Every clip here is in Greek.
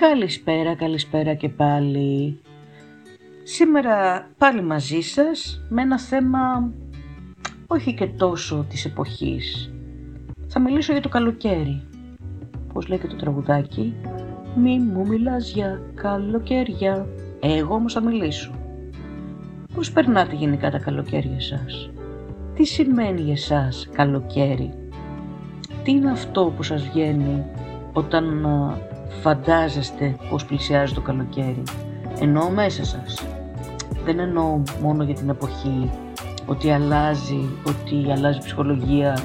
Καλησπέρα, καλησπέρα και πάλι. Σήμερα πάλι μαζί σας με ένα θέμα όχι και τόσο της εποχής. Θα μιλήσω για το καλοκαίρι. Πώς λέει και το τραγουδάκι, μη μου μιλάς για καλοκαίρια, εγώ όμως θα μιλήσω. Πώς περνάτε γενικά τα καλοκαίρια σας; Τι σημαίνει για σας καλοκαίρι; Τι είναι αυτό που σας βγαίνει όταν φαντάζεστε πως πλησιάζει το καλοκαίρι. Εννοώ μέσα σας. Δεν εννοώ μόνο για την εποχή ότι αλλάζει, ότι αλλάζει η ψυχολογία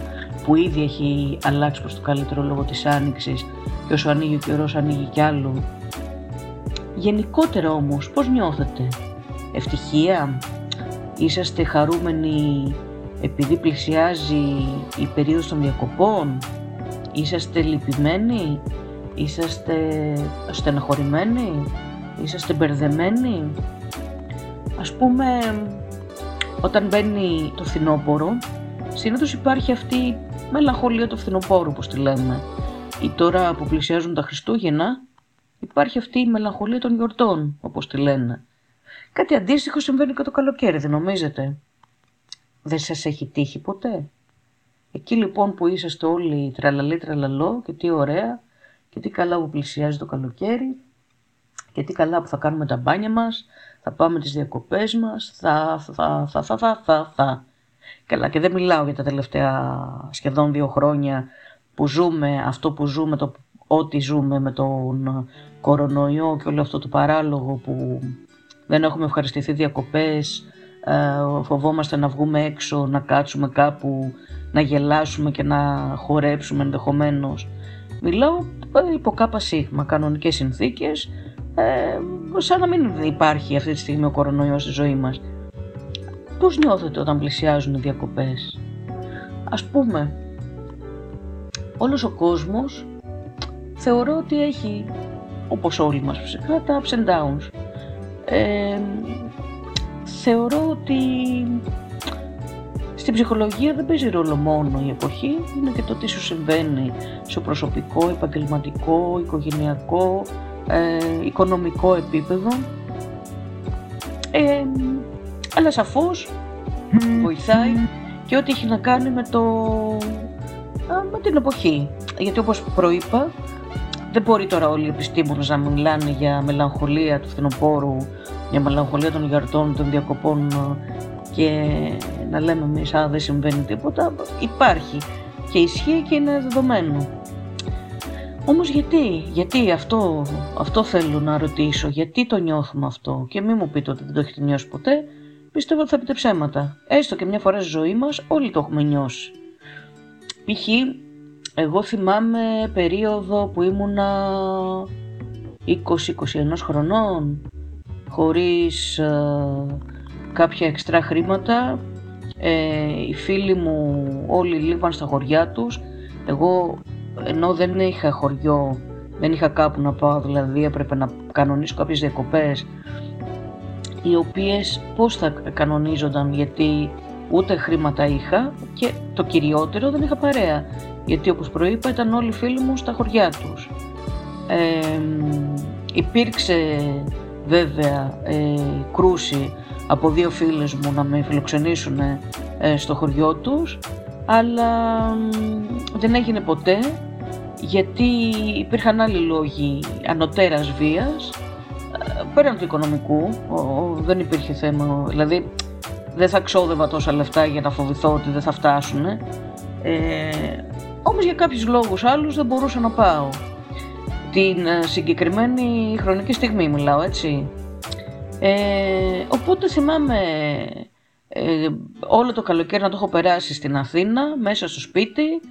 που ήδη έχει αλλάξει προς το καλύτερο λόγω της άνοιξης και όσο ανοίγει ο καιρός ανοίγει κι άλλο. Γενικότερα όμως πώς νιώθετε; Ευτυχία; Είσαστε χαρούμενοι επειδή πλησιάζει η περίοδος των διακοπών; Είσαστε λυπημένοι; Είσαστε στεναχωρημένοι, είσαστε μπερδεμένοι; Ας πούμε, όταν μπαίνει το φθινόπωρο, συνήθως υπάρχει αυτή η μελαγχολία του φθινοπόρου, όπως τη λέμε. Ή τώρα που πλησιάζουν τα Χριστούγεννα, υπάρχει αυτή η μελαγχολία των γιορτών, όπως τη λένε. Κάτι αντίστοιχο συμβαίνει και το καλοκαίρι, δεν νομίζετε; Δεν σας έχει τύχει ποτέ; Εκεί λοιπόν που είσαστε όλοι τραλαλή τραλαλό και τι ωραία, και τι καλά που πλησιάζει το καλοκαίρι και τι καλά που θα κάνουμε τα μπάνια μας, θα πάμε τις διακοπές μας, θα, θα, θα, θα, θα, θα, θα. Καλά και δεν μιλάω για τα τελευταία σχεδόν δύο χρόνια που ζούμε αυτό που ζούμε, το, ό,τι ζούμε με τον κορονοϊό και όλο αυτό το παράλογο που δεν έχουμε ευχαριστηθεί διακοπές, ε, φοβόμαστε να βγούμε έξω, να κάτσουμε κάπου, να γελάσουμε και να χορέψουμε ενδεχομένως. Μιλάω ε, υπό κάπα σίγμα, κανονικές συνθήκες, ε, σαν να μην υπάρχει αυτή τη στιγμή ο κορονοϊός στη ζωή μας. Πώς νιώθετε όταν πλησιάζουν οι διακοπές; Ας πούμε, όλος ο κόσμος θεωρώ ότι έχει, όπως όλοι μας φυσικά, τα ups and downs. Ε, θεωρώ ότι στην ψυχολογία δεν παίζει ρόλο μόνο η εποχή, είναι και το τι σου συμβαίνει στο προσωπικό, επαγγελματικό, οικογενειακό, ε, οικονομικό επίπεδο. Ε, αλλά σαφώς βοηθάει και ό,τι έχει να κάνει με, το, με την εποχή. Γιατί όπως προείπα, δεν μπορεί τώρα όλοι οι επιστήμονες να μιλάνε για μελαγχολία του φθινοπόρου, για μελαγχολία των γιαρτών, των διακοπών και να λέμε εμείς α δεν συμβαίνει τίποτα, υπάρχει και ισχύει και είναι δεδομένο. Όμως γιατί, γιατί αυτό, αυτό θέλω να ρωτήσω, γιατί το νιώθουμε αυτό; Και μην μου πείτε ότι δεν το έχετε νιώσει ποτέ, πιστεύω ότι θα πείτε ψέματα. Έστω και μια φορά στη ζωή μας όλοι το έχουμε νιώσει. Π.χ. εγώ θυμάμαι περίοδο που ήμουνα 20-21 χρονών, χωρίς ε, κάποια εξτρά χρήματα. Ε, οι φίλοι μου όλοι λείπαν στα χωριά τους. Εγώ ενώ δεν είχα χωριό, δεν είχα κάπου να πάω, δηλαδή έπρεπε να κανονίσω κάποιες διακοπές οι οποίες πώς θα κανονίζονταν γιατί ούτε χρήματα είχα και το κυριότερο δεν είχα παρέα γιατί όπως προείπα ήταν όλοι οι φίλοι μου στα χωριά τους. Ε, υπήρξε βέβαια ε, κρούση από δύο φίλες μου να με φιλοξενήσουν ε, στο χωριό τους αλλά δεν έγινε ποτέ γιατί υπήρχαν άλλοι λόγοι ανωτέρας βίας ε, πέραν του οικονομικού δεν υπήρχε θέμα δηλαδή δεν θα ξόδευα τόσα λεφτά για να φοβηθώ ότι δεν θα φτάσουν ε, όμως για κάποιους λόγους άλλους δεν μπορούσα να πάω. Την ε, συγκεκριμένη χρονική στιγμή μιλάω έτσι ε, οπότε θυμάμαι ε, όλο το καλοκαίρι να το έχω περάσει στην Αθήνα, μέσα στο σπίτι,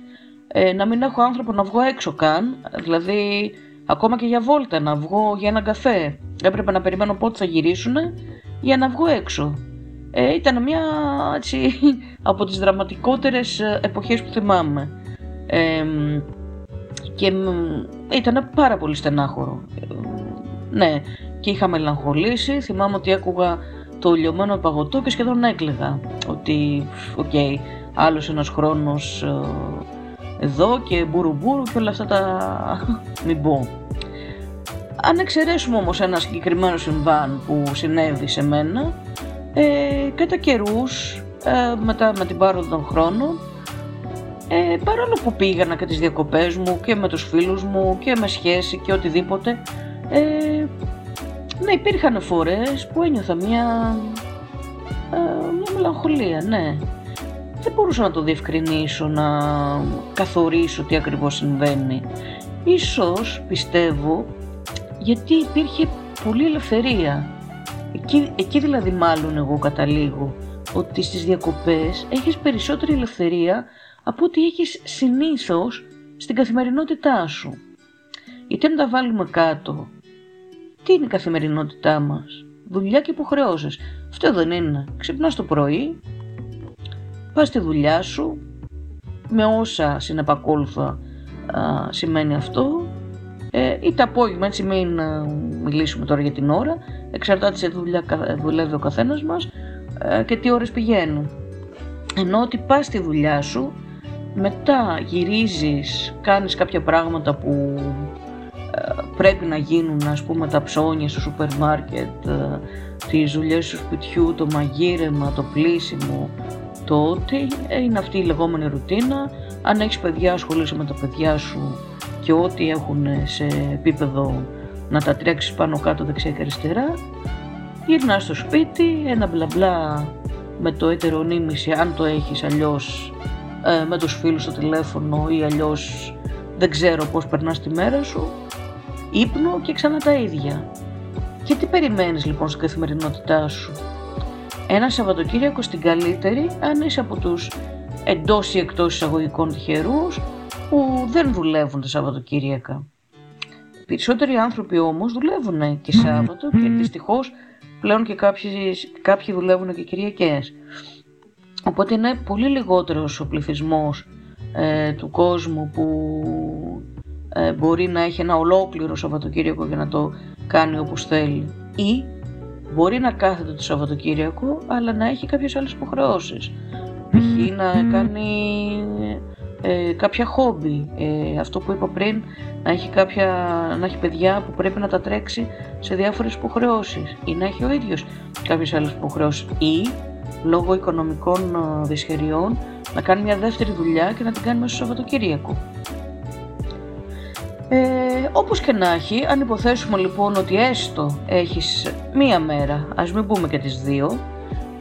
ε, να μην έχω άνθρωπο να βγω έξω καν, δηλαδή ακόμα και για βόλτα να βγω για ένα καφέ. Έπρεπε να περιμένω πότε θα γυρίσουν για να βγω έξω. Ε, ήταν μια έτσι, από τις δραματικότερες εποχές που θυμάμαι. Ε, και ήταν πάρα πολύ στενάχωρο. Ναι, και είχα μελαγχολήσει. Θυμάμαι ότι άκουγα το λιωμένο παγωτό και σχεδόν έκλαιγα. Ότι, OK, okay, άλλος ένας χρόνος ε, εδώ και μπουρου και όλα αυτά τα μην πω. Αν εξαιρέσουμε όμως ένα συγκεκριμένο συμβάν που συνέβη σε μένα, ε, κατά καιρούς, ε, μετά με την πάροδο των χρόνων, ε, παρόλο που πήγαινα και τις διακοπές μου και με τους φίλους μου και με σχέση και οτιδήποτε, ε, ναι υπήρχαν φορές που ένιωθα μια, ε, μια μελαγχολία, ναι. Δεν μπορούσα να το διευκρινίσω, να καθορίσω τι ακριβώς συμβαίνει. Ίσως πιστεύω γιατί υπήρχε πολλή ελευθερία. Εκεί, εκεί δηλαδή μάλλον εγώ καταλήγω ότι στις διακοπές έχεις περισσότερη ελευθερία από ό,τι έχεις συνήθως στην καθημερινότητά σου. Γιατί αν τα βάλουμε κάτω, τι είναι η καθημερινότητά μας, δουλειά και υποχρεώσεις. Αυτό δεν είναι. Ξυπνάς το πρωί, πας στη δουλειά σου, με όσα συνεπακόλουθα σημαίνει αυτό, ε, ή το απόγευμα, έτσι μην μιλήσουμε τώρα για την ώρα, εξαρτάται σε δουλειά δουλεύει ο καθένας μας ε, και τι ώρες πηγαίνει. Ενώ ότι πας στη δουλειά σου, μετά γυρίζεις, κάνεις κάποια πράγματα που ε, πρέπει να γίνουν, ας πούμε τα ψώνια στο σούπερ μάρκετ, ε, τις δουλειές του σπιτιού, το μαγείρεμα, το πλήσιμο, το ότι είναι αυτή η λεγόμενη ρουτίνα. Αν έχεις παιδιά, ασχολείσαι με τα παιδιά σου και ό,τι έχουν σε επίπεδο να τα τρέξεις πάνω κάτω δεξιά και αριστερά. Γυρνάς στο σπίτι, ένα μπλα μπλα με το ετερονίμηση αν το έχεις αλλιώς ε, με τους φίλους στο τηλέφωνο ή αλλιώς δεν ξέρω πώς περνάς τη μέρα σου, ύπνο και ξανά τα ίδια. Και τι περιμένεις λοιπόν στην καθημερινότητά σου; Ένα Σαββατοκύριακο στην καλύτερη αν είσαι από τους εντός ή εκτός εισαγωγικών τυχερούς που δεν δουλεύουν τα Σαββατοκύριακα. Περισσότεροι άνθρωποι όμως δουλεύουν και Σάββατο και δυστυχώς πλέον και κάποιοι, κάποιοι δουλεύουν και Κυριακές. Οπότε είναι πολύ λιγότερος ο πληθυσμός ε, του κόσμου που ε, μπορεί να έχει ένα ολόκληρο Σαββατοκύριακο για να το κάνει όπως θέλει. Ή μπορεί να κάθεται το Σαββατοκύριακο αλλά να έχει κάποιες άλλες υποχρεώσεις. Π.χ. να κάνει ε, κάποια χόμπι. Ε, αυτό που είπα πριν, να έχει, κάποια, να έχει παιδιά που πρέπει να τα τρέξει σε διάφορες υποχρεώσεις ή να έχει ο ίδιος κάποιες άλλες υποχρεώσεις ή λόγω οικονομικών ε, δυσχεριών να κάνει μια δεύτερη δουλειά και να την κάνει μέσα στο Σαββατοκύριακο. Ε, όπως και να έχει, αν υποθέσουμε λοιπόν ότι έστω έχεις μία μέρα, ας μην πούμε και τις δύο,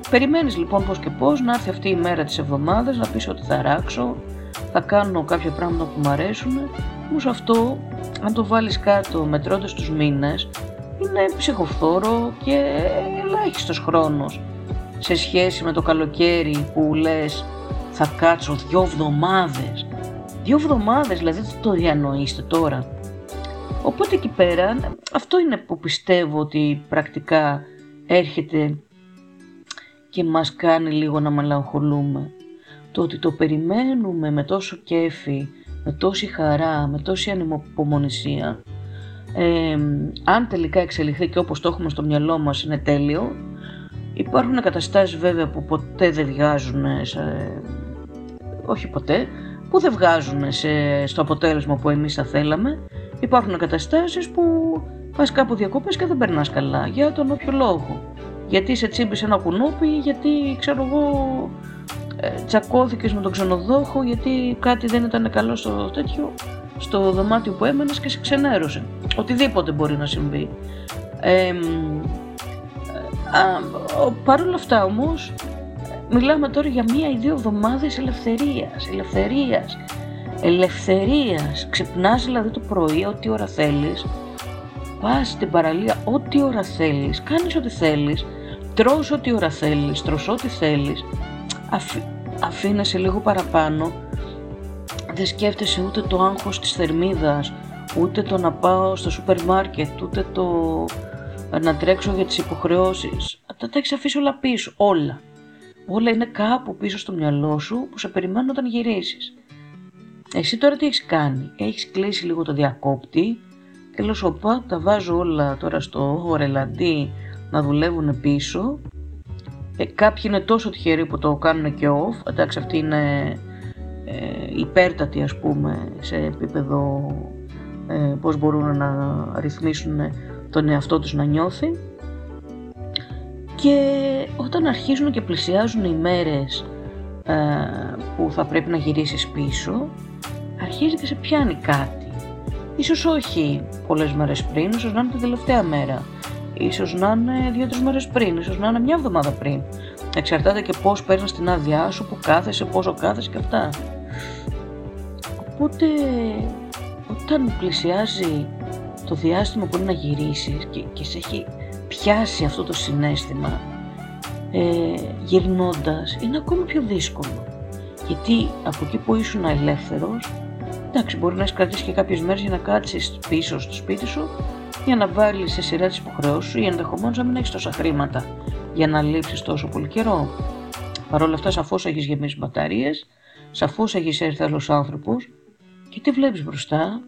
περιμένεις λοιπόν πώς και πώς να έρθει αυτή η μέρα της εβδομάδας, να πεις ότι θα ράξω, θα κάνω κάποια πράγματα που μου αρέσουν, όμως αυτό, αν το βάλεις κάτω μετρώντας τους μήνες, είναι ψυχοφθόρο και ελάχιστος χρόνος σε σχέση με το καλοκαίρι που λες θα κάτσω δυο εβδομάδες. Δυο εβδομάδες, δηλαδή δεν το διανοείστε τώρα. Οπότε εκεί πέρα, αυτό είναι που πιστεύω ότι πρακτικά έρχεται και μας κάνει λίγο να μαλαγχολούμε. Το ότι το περιμένουμε με τόσο κέφι, με τόση χαρά, με τόση ανυπομονησία, ε, αν τελικά εξελιχθεί και όπως το έχουμε στο μυαλό μας είναι τέλειο, Υπάρχουν καταστάσεις βέβαια που ποτέ δεν βγάζουν, σε... όχι ποτέ, που δεν βγάζουν σε... στο αποτέλεσμα που εμείς θα θέλαμε. Υπάρχουν καταστάσεις που πας κάπου διακοπές και δεν περνάς καλά, για τον όποιο λόγο. Γιατί σε τσίμπησε ένα κουνούπι, γιατί ξέρω εγώ ε, τσακώθηκες με τον ξενοδόχο, γιατί κάτι δεν ήταν καλό στο τέτοιο, στο δωμάτιο που έμενες και σε ξενέρωσε. Οτιδήποτε μπορεί να συμβεί. Ε, Παρ' όλα αυτά όμως, μιλάμε τώρα για μία ή δύο εβδομάδες ελευθερίας, ελευθερίας, ελευθερίας. Ξυπνάς δηλαδή το πρωί, ό,τι ώρα θέλεις, πας στην παραλία ό,τι ώρα θέλεις, κάνεις ό,τι θέλεις, τρως ό,τι ώρα θέλεις, τρως ό,τι θέλεις, αφ, αφήνεσαι λίγο παραπάνω, δεν σκέφτεσαι ούτε το άγχος της θερμίδας, ούτε το να πάω στο σούπερ μάρκετ, ούτε το να τρέξω για τις υποχρεώσεις. Τα, τα έχεις αφήσει όλα πίσω, όλα. Όλα είναι κάπου πίσω στο μυαλό σου που σε περιμένουν όταν γυρίσεις. Εσύ τώρα τι έχεις κάνει; Έχεις κλείσει λίγο το διακόπτη; Και λέω σοπά, τα βάζω όλα τώρα στο ορελαντί να δουλεύουν πίσω. Ε, κάποιοι είναι τόσο τυχεροί που το κάνουν και off. Εντάξει, αυτή είναι ε, υπέρτατη ας πούμε σε επίπεδο ε, πώς μπορούν να ρυθμίσουν τον εαυτό τους να νιώθει και όταν αρχίζουν και πλησιάζουν οι μέρες ε, που θα πρέπει να γυρίσεις πίσω αρχίζει και σε πιάνει κάτι. Ίσως όχι πολλές μέρες πριν, ίσως να είναι την τελευταία μέρα. Ίσως να είναι δύο-τρεις μέρες πριν, ίσως να είναι μια εβδομάδα πριν. Εξαρτάται και πώς παίρνεις την άδειά σου, που κάθεσαι, πόσο κάθεσαι και αυτά. Οπότε όταν πλησιάζει το διάστημα που είναι να γυρίσεις και, και σε έχει πιάσει αυτό το συνέστημα ε, γυρνώντας είναι ακόμη πιο δύσκολο γιατί από εκεί που ήσουν ελεύθερος εντάξει μπορεί να έχεις κρατήσει και κάποιες μέρες για να κάτσεις πίσω στο σπίτι σου για να βάλεις σε σειρά τις υποχρεώσεις σου ή ενδεχομένως να μην έχεις τόσα χρήματα για να λείψεις τόσο πολύ καιρό. Παρ' όλα αυτά σαφώς έχεις γεμίσει μπαταρίες, σαφώς έχεις έρθει άλλος άνθρωπος και τι βλέπεις μπροστά,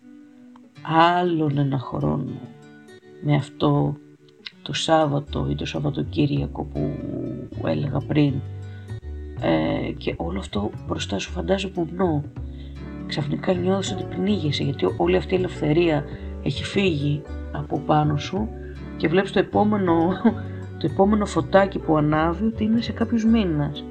άλλον ένα χρόνο με αυτό το Σάββατο ή το Σαββατοκύριακο που έλεγα πριν ε, και όλο αυτό μπροστά σου φαντάζει βουνό. Ξαφνικά νιώθεις ότι πνίγεσαι γιατί όλη αυτή η ελευθερία έχει φύγει από πάνω σου και βλέπεις το επόμενο, το επόμενο φωτάκι που ανάβει ότι είναι σε κάποιους μήνες.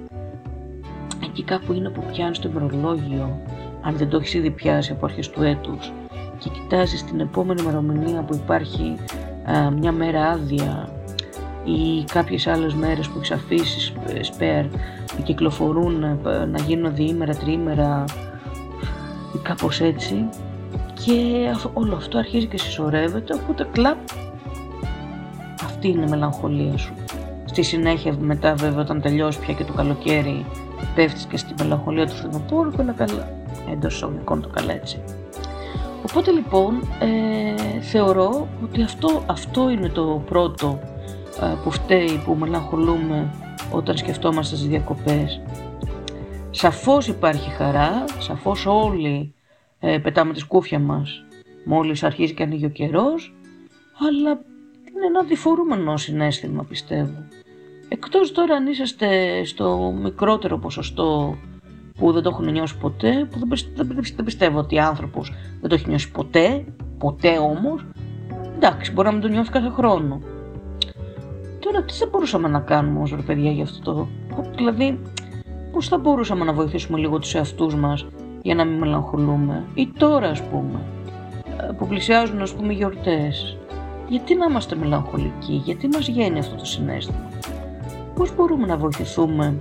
Εκεί κάπου είναι που πιάνεις το ημερολόγιο αν δεν το έχεις ήδη πιάσει από αρχές του έτους και κοιτάζεις την επόμενη ημερομηνία που υπάρχει μια μέρα άδεια ή κάποιες άλλες μέρες που έχεις αφήσει σπέρ να κυκλοφορούν, να γίνουν διήμερα, τριήμερα ή κάπως έτσι. Και όλο αυτό αρχίζει και συσσωρεύεται οπότε κλαπ αυτή είναι η μελαγχολία σου. Στη συνέχεια μετά βέβαια όταν τελειώσει πια και το καλοκαίρι πέφτεις και στη μελαγχολία του φθινοπόρου και όλα καλά. Εντός εισαγωγικών το καλά έτσι Οπότε λοιπόν ε, θεωρώ ότι αυτό, αυτό είναι το πρώτο ε, που φταίει που μελαγχολούμε όταν σκεφτόμαστε στις διακοπές. Σαφώς υπάρχει χαρά, σαφώς όλοι ε, πετάμε τη σκούφια μας μόλις αρχίζει και ανοίγει ο καιρός, αλλά είναι ένα διφορούμενο συνέστημα πιστεύω. Εκτός τώρα αν είσαστε στο μικρότερο ποσοστό που δεν το έχουν νιώσει ποτέ, που δεν, πιστεύω ότι άνθρωπος δεν το έχει νιώσει ποτέ, ποτέ όμως. Εντάξει, μπορεί να μην το νιώθει κάθε χρόνο. Τώρα τι θα μπορούσαμε να κάνουμε ως ρε παιδιά για αυτό το... Δηλαδή, πώς θα μπορούσαμε να βοηθήσουμε λίγο τους εαυτούς μας για να μην μελαγχολούμε; Ή τώρα ας πούμε, ε, που πλησιάζουν ας πούμε γιορτές. Γιατί να είμαστε μελαγχολικοί, γιατί μας γίνει αυτό το συνέστημα; Πώς μπορούμε να βοηθηθούμε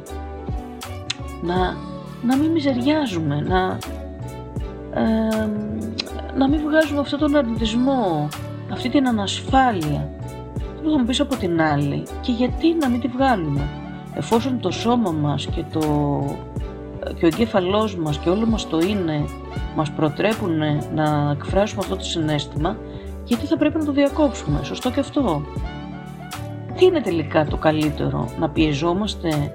να να μην μιζεριάζουμε, να, να μην βγάζουμε αυτόν τον αρνητισμό, αυτή την ανασφάλεια. Δεν θα μου πεις από την άλλη και γιατί να μην τη βγάλουμε; Εφόσον το σώμα μας και, το, και ο εγκέφαλός μας και όλο μας το είναι μας προτρέπουν να εκφράσουμε αυτό το συνέστημα, γιατί θα πρέπει να το διακόψουμε; Σωστό και αυτό. Τι είναι τελικά το καλύτερο, να πιεζόμαστε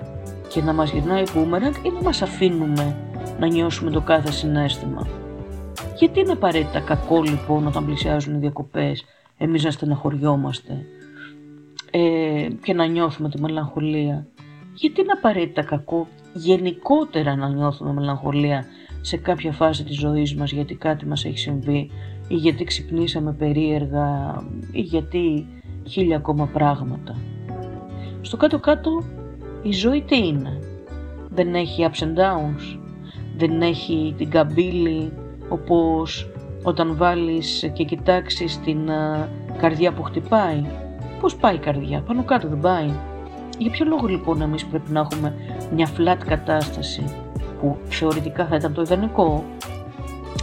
και να μας γυρνάει μπούμεραγκ ή να μας αφήνουμε να νιώσουμε το κάθε συνέστημα. Γιατί είναι απαραίτητα κακό λοιπόν όταν πλησιάζουν οι διακοπές εμείς να στεναχωριόμαστε ε, και να νιώθουμε τη μελαγχολία; Γιατί είναι απαραίτητα κακό γενικότερα να νιώθουμε μελαγχολία σε κάποια φάση της ζωής μας γιατί κάτι μας έχει συμβεί ή γιατί ξυπνήσαμε περίεργα ή γιατί χίλια ακόμα πράγματα; Στο κάτω-κάτω η ζωή τι είναι. Δεν έχει ups and downs. Δεν έχει την καμπύλη όπως όταν βάλεις και κοιτάξεις την καρδιά που χτυπάει. Πώς πάει η καρδιά, πάνω κάτω δεν πάει. Για ποιο λόγο λοιπόν εμείς πρέπει να έχουμε μια flat κατάσταση που θεωρητικά θα ήταν το ιδανικό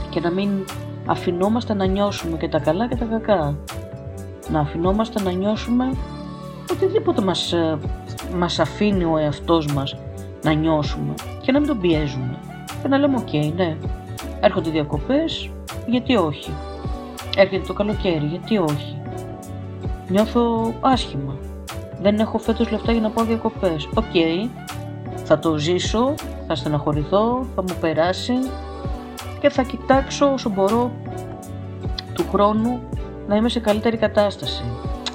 και να μην αφηνόμαστε να νιώσουμε και τα καλά και τα κακά. Να αφηνόμαστε να νιώσουμε οτιδήποτε μας μας αφήνει ο εαυτός μας να νιώσουμε και να μην τον πιέζουμε και να λέμε οκ, ναι, έρχονται διακοπές, γιατί όχι; Έρχεται το καλοκαίρι, γιατί όχι; Νιώθω άσχημα. Δεν έχω φέτος λεφτά για να πάω διακοπές. Οκ, θα το ζήσω, θα στεναχωρηθώ, θα μου περάσει και θα κοιτάξω όσο μπορώ του χρόνου να είμαι σε καλύτερη κατάσταση.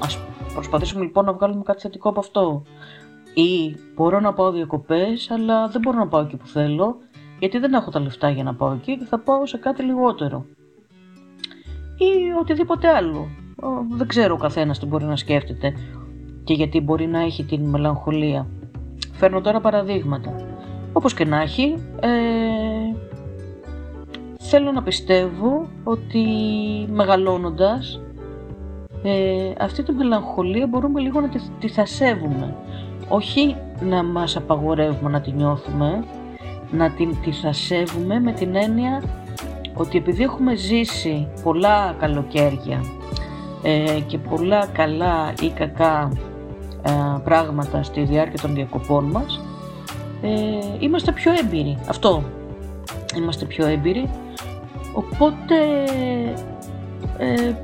Ας προσπαθήσουμε λοιπόν να βγάλουμε κάτι θετικό από αυτό. Ή μπορώ να πάω διακοπές, αλλά δεν μπορώ να πάω εκεί που θέλω, γιατί δεν έχω τα λεφτά για να πάω εκεί και θα πάω σε κάτι λιγότερο. ή οτιδήποτε άλλο. Δεν ξέρω ο καθένας τι μπορεί να σκέφτεται και γιατί μπορεί να έχει την μελαγχολία. Φέρνω τώρα παραδείγματα. Όπως και να έχει, ε, θέλω να πιστεύω ότι μεγαλώνοντας ε, αυτή τη μελαγχολία μπορούμε λίγο να τη, τη θασεύουμε. Όχι να μας απαγορεύουμε να τη νιώθουμε, να την τη θασεύουμε με την έννοια ότι επειδή έχουμε ζήσει πολλά καλοκαίρια ε, και πολλά καλά ή κακά ε, πράγματα στη διάρκεια των διακοπών μας, ε, είμαστε πιο έμπειροι. Αυτό. Είμαστε πιο έμπειροι. Οπότε ε, δεν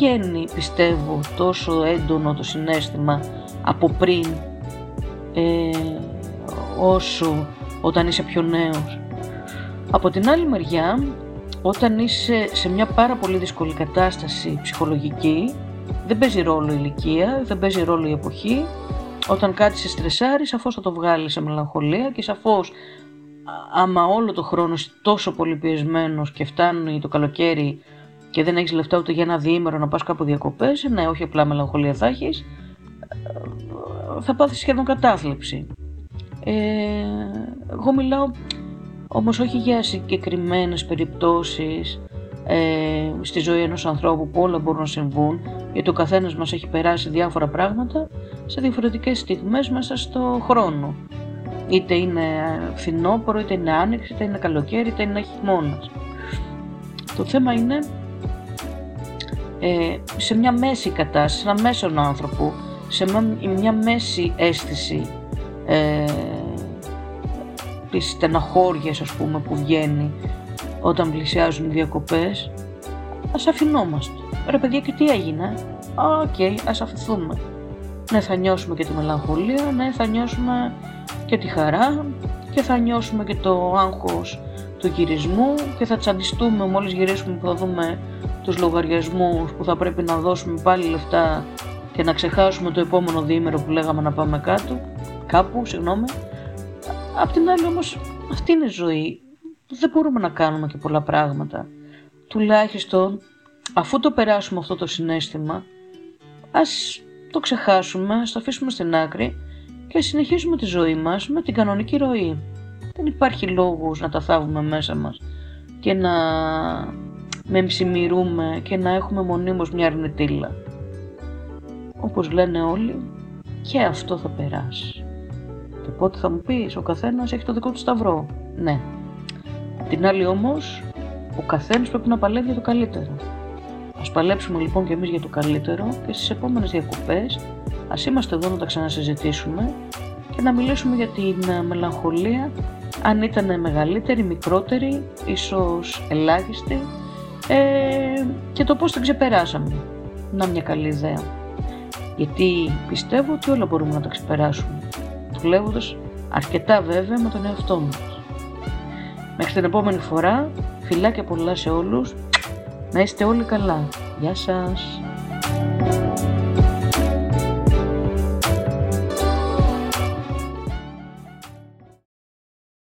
βγαίνει, πιστεύω, τόσο έντονο το συνέστημα από πριν ε, όσο όταν είσαι πιο νέος. Από την άλλη μεριά, όταν είσαι σε μια πάρα πολύ δύσκολη κατάσταση ψυχολογική, δεν παίζει ρόλο η ηλικία, δεν παίζει ρόλο η εποχή. Όταν κάτι σε στρεσάρει, σαφώς θα το βγάλεις σε μελαγχολία και σαφώς άμα όλο το χρόνο είσαι τόσο πολύ πιεσμένος και φτάνει το καλοκαίρι και δεν έχεις λεφτά ούτε για ένα διήμερο να πας κάπου διακοπές, ναι, όχι απλά μελαγχολία θα έχεις, θα πάθεις σχεδόν κατάθλιψη. Ε, εγώ μιλάω όμως όχι για συγκεκριμένες περιπτώσεις ε, στη ζωή ενός ανθρώπου που όλα μπορούν να συμβούν, γιατί ο καθένας μας έχει περάσει διάφορα πράγματα σε διαφορετικές στιγμές μέσα στο χρόνο. Είτε είναι φθινόπωρο, είτε είναι άνοιξη, είτε είναι καλοκαίρι, είτε είναι χειμώνας. Το θέμα είναι ε, σε μια μέση κατάσταση, σε ένα μέσον άνθρωπο, σε μια, μέση αίσθηση ε, τις στεναχώριες ας πούμε που βγαίνει όταν πλησιάζουν οι διακοπές ας αφηνόμαστε. Ρε παιδιά και τι έγινε. OK, okay, ας αφηθούμε. Ναι θα νιώσουμε και τη μελαγχολία, ναι θα νιώσουμε και τη χαρά και θα νιώσουμε και το άγχος του γυρισμού και θα τσαντιστούμε μόλις γυρίσουμε που θα δούμε τους λογαριασμούς που θα πρέπει να δώσουμε πάλι λεφτά και να ξεχάσουμε το επόμενο διήμερο που λέγαμε να πάμε κάτω, κάπου, συγγνώμη. Απ' την άλλη όμως αυτή είναι η ζωή. Δεν μπορούμε να κάνουμε και πολλά πράγματα. Τουλάχιστον αφού το περάσουμε αυτό το συνέστημα ας το ξεχάσουμε, ας το αφήσουμε στην άκρη και συνεχίσουμε τη ζωή μας με την κανονική ροή. Δεν υπάρχει λόγος να τα θάβουμε μέσα μας και να με και να έχουμε μονίμως μια αρνητήλα. Όπως λένε όλοι, και αυτό θα περάσει. Και πότε θα μου πεις, ο καθένας έχει το δικό του σταυρό. Ναι. Την άλλη όμως, ο καθένας πρέπει να παλεύει για το καλύτερο. Ας παλέψουμε λοιπόν και εμείς για το καλύτερο και στις επόμενες διακοπές ας είμαστε εδώ να τα ξανασυζητήσουμε και να μιλήσουμε για την ε, μελαγχολία αν ήταν μεγαλύτερη, μικρότερη, ίσως ελάχιστη ε, και το πώς την ξεπεράσαμε. Να μια καλή ιδέα. Γιατί πιστεύω ότι όλα μπορούμε να τα ξεπεράσουμε. Δουλεύοντας αρκετά βέβαια με τον εαυτό μας. Μέχρι την επόμενη φορά, φιλάκια πολλά σε όλους. Να είστε όλοι καλά. Γεια σας.